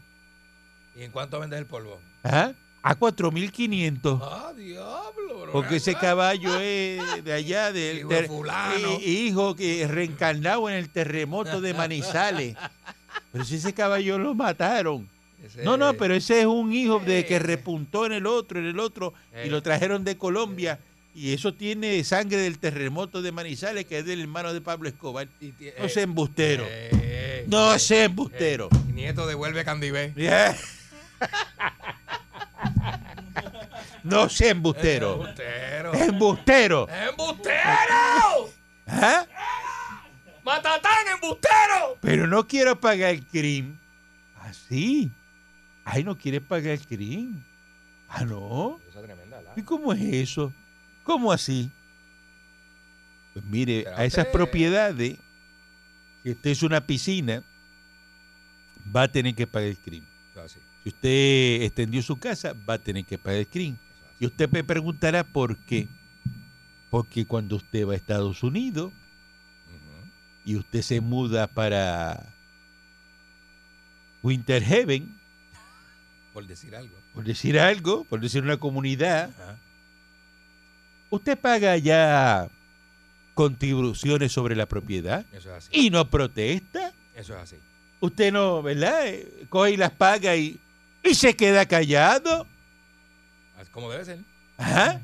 Speaker 5: ¿Y en cuánto vendes el polvo?
Speaker 3: ¿Ah? A 4.500.
Speaker 5: ¡Ah, diablo! bro!
Speaker 3: Porque ese caballo es de allá, del
Speaker 5: Hijo de fulano.
Speaker 3: hijo que reencarnado en el terremoto de Manizales. Pero si ese caballo lo mataron.
Speaker 5: Ese-
Speaker 3: No, no, pero ese es un hijo de que
Speaker 5: Eh.
Speaker 3: repuntó en el otro, en el otro, y
Speaker 5: Eh.
Speaker 3: lo trajeron de Colombia. Y eso tiene sangre del terremoto de Manizales, que es del hermano de Pablo Escobar.
Speaker 5: Ti-
Speaker 3: No
Speaker 5: eh,
Speaker 3: sea embustero.
Speaker 5: eh,
Speaker 3: No
Speaker 5: eh,
Speaker 3: sea embustero.
Speaker 5: eh, nieto devuelve Candibé.
Speaker 3: Yeah. No sea embustero.
Speaker 5: Embustero.
Speaker 3: Embustero.
Speaker 5: ¡Embustero!
Speaker 3: ¿Ah?
Speaker 5: ¡Matatán, embustero!
Speaker 3: Pero no quiero pagar el crimen. Así. Ay, no quiere pagar el crimen. Ah, no.
Speaker 5: Eso es tremenda, ¿la?
Speaker 3: ¿Y cómo es eso? ¿Cómo así? Pues mire, a esas propiedades, si usted es una piscina, va a tener que pagar el crimen.
Speaker 5: Así,
Speaker 3: Si usted extendió su casa, va a tener que pagar el crimen. Y usted me preguntará por qué. Porque cuando usted va a Estados Unidos y usted se muda para Winter Heaven,
Speaker 5: Por decir algo.
Speaker 3: por decir algo, por decir una comunidad, usted paga ya contribuciones sobre la propiedad
Speaker 5: Eso es así.
Speaker 3: y no protesta.
Speaker 5: Eso es así.
Speaker 3: Usted no, ¿verdad? Eh, Coge y las paga y, y se queda callado.
Speaker 5: Como debe ser.
Speaker 3: Ajá.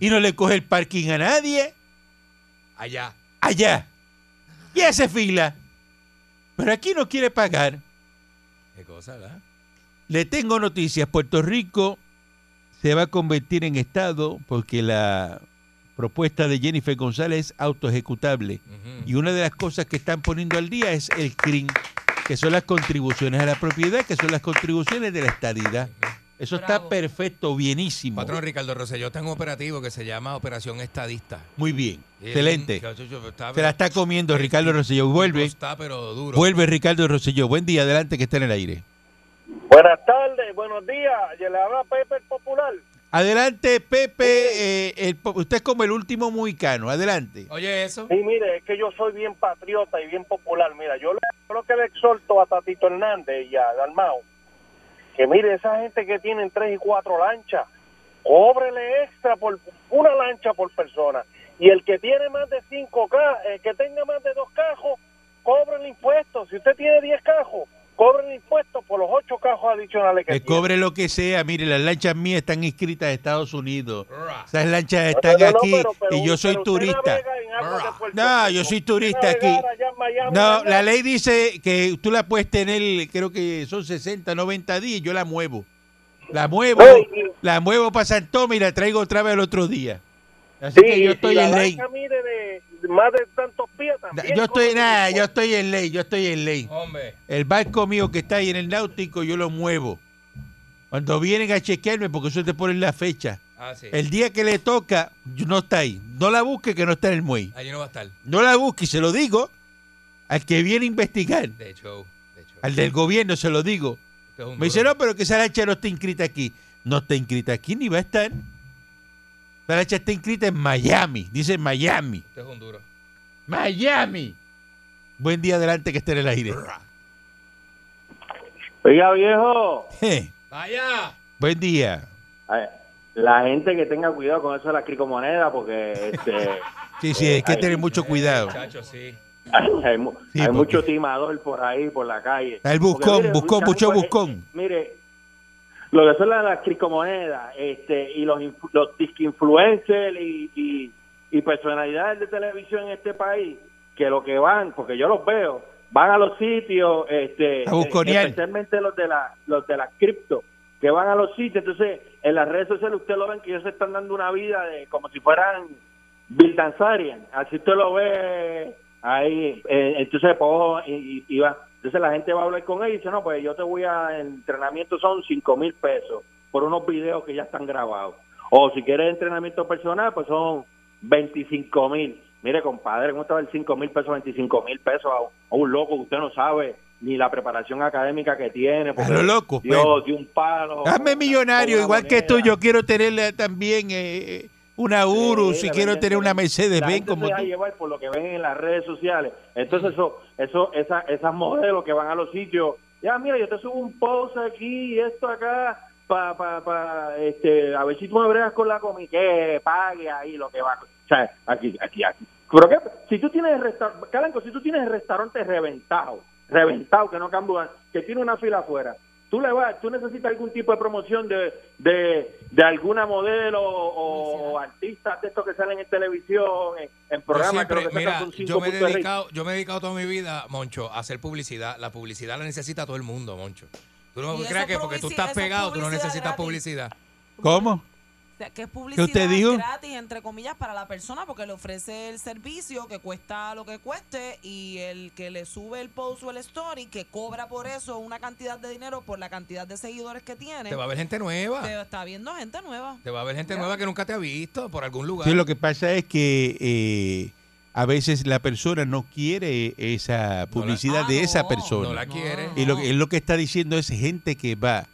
Speaker 3: Y no le coge el parking a nadie.
Speaker 5: Allá.
Speaker 3: Allá. Y hace fila. Pero aquí no quiere pagar.
Speaker 5: Qué cosa, ¿verdad?
Speaker 3: Le tengo noticias. Puerto Rico se va a convertir en Estado porque la propuesta de Jennifer González es autoejecutable.
Speaker 5: Ujú.
Speaker 3: Y una de las cosas que están poniendo al día es el CRIM, que son las contribuciones a la propiedad, que son las contribuciones de la estadidad. Eso está
Speaker 4: Bravo.
Speaker 3: perfecto, bienísimo.
Speaker 5: Patrón Ricardo Rosselló está en un operativo que se llama Operación Estadista.
Speaker 3: Muy bien,
Speaker 5: Y
Speaker 3: excelente.
Speaker 5: un- está-
Speaker 3: Se la está comiendo Ricardo Rosselló. Vuelve,
Speaker 5: Está pero duro.
Speaker 3: vuelve Ricardo Rosselló. Buen día, adelante que está en el aire.
Speaker 7: Buenas tardes, buenos días. Ya le habla Pepe el Popular.
Speaker 3: Adelante, Pepe. eh, el usted es como el último muicano. Adelante.
Speaker 5: Oye, eso.
Speaker 7: Sí, mire, es que yo soy bien patriota y bien popular. Mira, yo, yo lo que le exhorto a Tatito Hernández y a Dalmao, que mire, esa gente que tienen tres y cuatro lanchas, cóbrele extra por una lancha por persona. Y el que tiene más de cinco ca el que tenga más de dos cajos, cobre el impuesto. Si usted tiene diez cajos, cobre el impuesto por los ocho cajos adicionales que
Speaker 3: Que
Speaker 7: tiene.
Speaker 3: cobre lo que sea. Mire, las lanchas mías están inscritas en Estados Unidos. Esas lanchas están
Speaker 7: no, no,
Speaker 3: aquí
Speaker 7: pero- pero-
Speaker 3: y yo soy turista. No, yo soy turista aquí.
Speaker 7: Miami,
Speaker 3: No,
Speaker 7: ¿verdad?
Speaker 3: la ley dice que tú la puedes tener, creo que son 60, 90 días, y yo la muevo. La muevo, la muevo para San Tomás y la traigo otra vez el otro día. Así
Speaker 7: Sí,
Speaker 3: que yo estoy en ley.
Speaker 7: lancha mide de de más de tantos pies también.
Speaker 3: Yo estoy, nada, yo estoy en ley, yo estoy en ley.
Speaker 5: Hombre.
Speaker 3: El barco mío que está ahí en el náutico, yo lo muevo. Cuando vienen a chequearme, porque eso te ponen la fecha.
Speaker 5: Ah, sí.
Speaker 3: El día que le toca, yo- no está ahí. No la busque que no está en el muelle.
Speaker 5: Allí no va a estar.
Speaker 3: No la busque y se lo digo al que viene a investigar.
Speaker 5: De hecho, de hecho.
Speaker 3: Al del gobierno se lo digo.
Speaker 5: Usted es un
Speaker 3: Me dice, no, pero que esa lancha no está inscrita aquí. No está inscrita aquí ni va a estar. La lancha está inscrita en Miami. Dice Miami.
Speaker 5: Usted es un duro.
Speaker 3: Miami. Buen día adelante que esté en el aire.
Speaker 7: Oiga, viejo,
Speaker 5: Vaya.
Speaker 3: Buen día.
Speaker 7: ay, la gente que tenga cuidado con eso de la cricomoneda, porque este,
Speaker 3: Sí, sí, hay que
Speaker 7: Ay,
Speaker 3: tener mucho cuidado.
Speaker 5: Muchacho, sí.
Speaker 7: Hay, hay
Speaker 3: Sí,
Speaker 7: mucho timador por ahí, por la calle.
Speaker 3: El buscón,
Speaker 7: mire,
Speaker 3: buscón, mucho
Speaker 7: pues,
Speaker 3: buscón.
Speaker 7: Mire, lo que son las, las cricomonedas este, y los, los influencers y, y, y personalidades de televisión en este país, que lo que van, porque yo los veo, van a los sitios, este, especialmente los de la, los de las cripto, que van a los sitios, entonces en las redes sociales usted lo ven que ellos se están dando una vida de como si fueran Bill Danzarian, así usted lo ve ahí, eh, entonces pues, y, va, entonces la gente va a hablar con él y dice, no, pues yo te voy a, entrenamiento son cinco mil pesos por unos videos que ya están grabados, o si quieres entrenamiento personal, pues son 25 mil, mire compadre, ¿cómo está el 5 mil pesos, 25 mil pesos a, a un loco que usted no sabe ni la preparación académica que tiene, porque
Speaker 3: A lo loco,
Speaker 7: Dios,
Speaker 3: pues.
Speaker 7: de un palo.
Speaker 3: Hazme millonario, igual que tú. Yo quiero tener también eh, una Urus
Speaker 7: Sí, la
Speaker 3: quiero tener una Mercedes
Speaker 7: la
Speaker 3: Benz como
Speaker 7: se deja
Speaker 3: tú.
Speaker 7: llevar por lo que ven en las redes sociales. Entonces, eso, eso, esa, esas modelos que van a los sitios, ya mira, yo te subo un post aquí y esto acá para pa, pa, este, a ver si tú me bregas con la comida, que pague ahí lo que va. O sea, aquí, aquí, aquí. Pero que, si tú tienes el restaurante, si tú tienes el restaurante reventado, reventado, que no cambia, que tiene una fila afuera, tú le vas, tú necesitas algún tipo de promoción de, de, de alguna modelo o, o artistas de estos que salen en televisión, en, en
Speaker 5: Yo
Speaker 7: programas
Speaker 5: siempre-
Speaker 7: que
Speaker 5: mira, yo me, he dedicado, yo me he dedicado toda mi vida, Moncho, a hacer publicidad. La publicidad la necesita todo el mundo, Moncho. Tú no creas que porque tú estás pegado, tú no necesitas
Speaker 4: gratis.
Speaker 5: publicidad.
Speaker 3: ¿Cómo?
Speaker 4: Que es publicidad
Speaker 3: usted dijo?
Speaker 4: gratis, entre comillas, para la persona porque le ofrece el servicio que cuesta lo que cueste y el que le sube el post o el story que cobra por eso una cantidad de dinero por la cantidad de seguidores que tiene.
Speaker 5: Te va a ver gente nueva.
Speaker 4: Pero está viendo gente nueva.
Speaker 5: Te va a ver gente nueva que nunca te ha visto por algún lugar.
Speaker 3: Sí, lo que pasa es que eh, a veces la persona no quiere esa publicidad
Speaker 4: Ah,
Speaker 3: de esa
Speaker 4: no,
Speaker 3: persona.
Speaker 5: no la quiere.
Speaker 3: Y lo que él lo que está diciendo es gente que va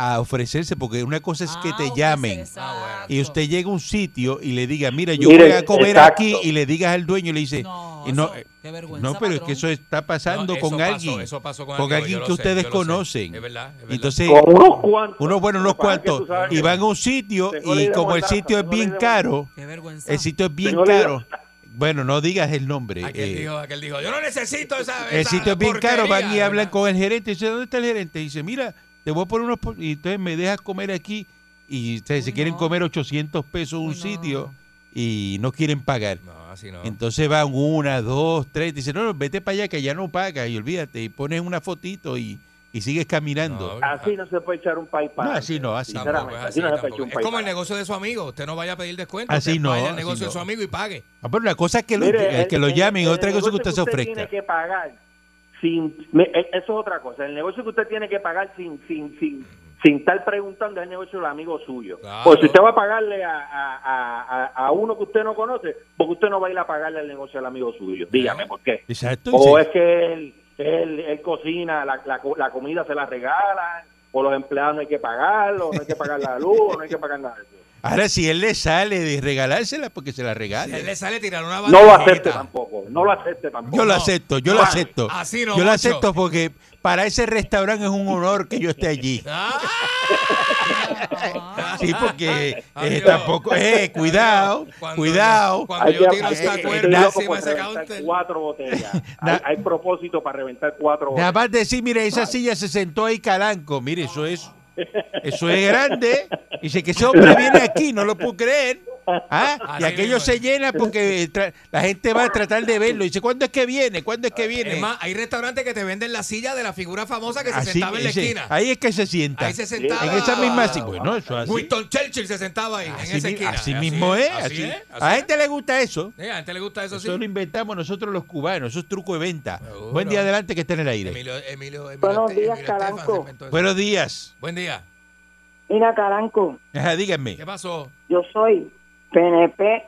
Speaker 3: a ofrecerse, porque una cosa es que
Speaker 4: Ah,
Speaker 3: te
Speaker 4: ofrecer,
Speaker 3: llamen
Speaker 4: exacto.
Speaker 3: y usted llega a un sitio y le diga, mira, yo voy a comer
Speaker 7: exacto.
Speaker 3: aquí y le digas al dueño y le dice,
Speaker 4: No,
Speaker 3: y no,
Speaker 4: eso-
Speaker 3: eh,
Speaker 4: qué vergüenza,
Speaker 3: no, pero es que eso está pasando
Speaker 5: No, eso
Speaker 3: con
Speaker 5: pasó,
Speaker 3: alguien,
Speaker 5: eso pasó con
Speaker 3: con
Speaker 5: alguien,
Speaker 3: que ustedes
Speaker 5: sé.
Speaker 3: conocen.
Speaker 5: Es verdad, es verdad.
Speaker 3: Entonces,
Speaker 7: Con unos cuantos.
Speaker 3: uno, bueno, unos cuantos, y van a un sitio y como el sitio es bien caro, el sitio es bien caro. Bueno, no digas el nombre.
Speaker 5: Aquel,
Speaker 3: eh,
Speaker 5: dijo, aquel dijo, yo no necesito esa.
Speaker 3: el
Speaker 5: esa
Speaker 3: sitio es bien caro, van y
Speaker 5: porquería",
Speaker 3: hablan con el gerente. Dice, ¿dónde está el gerente? Dice, mira, te voy a poner unos... Y entonces me dejas comer aquí. Y ustedes se
Speaker 4: Uy,
Speaker 3: quieren
Speaker 4: no.
Speaker 3: comer 800 pesos un
Speaker 4: Uy, no.
Speaker 3: sitio y no quieren pagar.
Speaker 5: No, así no.
Speaker 3: Entonces van una, dos, tres. Dice, no, no, vete para allá que ya no paga. Y olvídate. Y pones una fotito y, y sigues caminando.
Speaker 5: No,
Speaker 7: Así no se puede echar un país para
Speaker 3: No, así no, así
Speaker 5: Tampoco es
Speaker 7: así
Speaker 5: así,
Speaker 7: no se puede un
Speaker 5: Es como el negocio de su amigo. Usted no vaya a pedir descuento.
Speaker 3: Así
Speaker 5: usted
Speaker 3: no,
Speaker 5: vaya al negocio
Speaker 3: no.
Speaker 5: de su amigo y pague.
Speaker 3: Ah, pero una cosa es que lo,
Speaker 7: Mire,
Speaker 3: que
Speaker 7: el-
Speaker 3: lo llamen,
Speaker 7: el
Speaker 3: otra cosa es que usted se ofrezca.
Speaker 7: tiene que pagar sin, me- eh, eso es otra cosa. El negocio que usted tiene que pagar sin sin sin, sin estar preguntando es el negocio del amigo suyo.
Speaker 5: Claro.
Speaker 7: Porque si usted va a pagarle a, a, a, a- uno que usted no conoce, porque usted no va a ir a pagarle el negocio del amigo suyo. Dígame por qué.
Speaker 3: Exacto.
Speaker 7: O es que él, él, él cocina, la, la, la comida se la regalan, o los empleados no hay que pagarlo, no hay que pagar la luz, no hay que pagar nada de eso.
Speaker 3: Ahora, si él le sale de regalársela, porque se la
Speaker 5: Si él
Speaker 3: regale.
Speaker 5: le sale tirar una
Speaker 7: No lo acepte tampoco, no lo acepte tampoco.
Speaker 3: Yo lo
Speaker 5: no.
Speaker 3: acepto, yo lo
Speaker 7: No,
Speaker 3: acepto.
Speaker 5: así no,
Speaker 3: yo lo acepto porque para ese restaurante es un honor que yo esté allí.
Speaker 5: Ah,
Speaker 3: Sí, porque
Speaker 5: Adiós.
Speaker 3: eh, tampoco, eh, cuidado,
Speaker 5: Cuando
Speaker 3: cuidado.
Speaker 5: yo- Cuando
Speaker 7: Hay
Speaker 5: yo tiro esta cuerda encima ese
Speaker 7: reventar
Speaker 5: counter.
Speaker 7: cuatro botellas. Hay, hay propósito para reventar cuatro
Speaker 3: Nada
Speaker 7: botellas.
Speaker 3: más decir, mire, esa silla se sentó ahí Calanco. Mire, eso es, eso es grande. Dice que ese hombre viene aquí, no lo puedo creer. ¿Ah? Y aquello
Speaker 5: mismo
Speaker 3: se llena porque la gente va a tratar de verlo. Dice, ¿cuándo es que viene? ¿Cuándo es que viene?
Speaker 5: Es más, hay restaurantes que te venden la silla de la figura famosa que se
Speaker 3: Así,
Speaker 5: sentaba en la esquina.
Speaker 3: ahí es que se sienta.
Speaker 5: Ahí se sentaba.
Speaker 3: En esa misma silla. Bueno, eso así.
Speaker 5: Winston Churchill se sentaba ahí,
Speaker 3: Así,
Speaker 5: en esa esquina.
Speaker 3: así mismo es. Así,
Speaker 5: es, así
Speaker 3: a
Speaker 5: es.
Speaker 3: gente le gusta eso.
Speaker 5: Sí, a la gente le gusta eso,
Speaker 3: Eso
Speaker 5: sí.
Speaker 3: lo inventamos nosotros los cubanos. Eso es truco de venta.
Speaker 5: Seguro.
Speaker 3: Buen día adelante que está en el aire.
Speaker 5: Emilio, Emilio, Emilio,
Speaker 2: Buenos días, Caranco.
Speaker 3: Buenos días.
Speaker 5: Buen día.
Speaker 2: Mira, Caranco,
Speaker 3: Ajá, díganme.
Speaker 5: ¿Qué pasó?
Speaker 2: yo soy PNP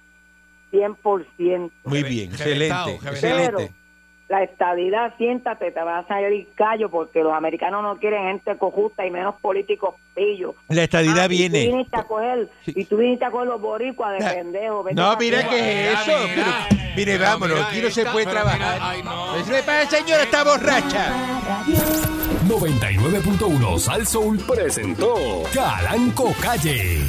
Speaker 2: 100%.
Speaker 3: Muy bien, excelente.
Speaker 2: La estadidad, siéntate, te va a salir callo porque los americanos no quieren gente cojusta y menos políticos pillos.
Speaker 3: La estadidad
Speaker 2: Ah, y
Speaker 3: viene.
Speaker 2: tú viniste a coger,
Speaker 3: Sí.
Speaker 2: y tú viniste a coger los boricuas de
Speaker 3: Ah,
Speaker 2: pendejo.
Speaker 3: No, mira que es eso.
Speaker 5: mira.
Speaker 3: Pero, mire,
Speaker 5: Pero
Speaker 3: vámonos.
Speaker 5: mira
Speaker 3: Aquí no se puede trabajar.
Speaker 5: mira, ay, no.
Speaker 3: Pues, le pasa, señora, está borracha.
Speaker 1: 99.1 Sal Soul presentó Calanco Calle.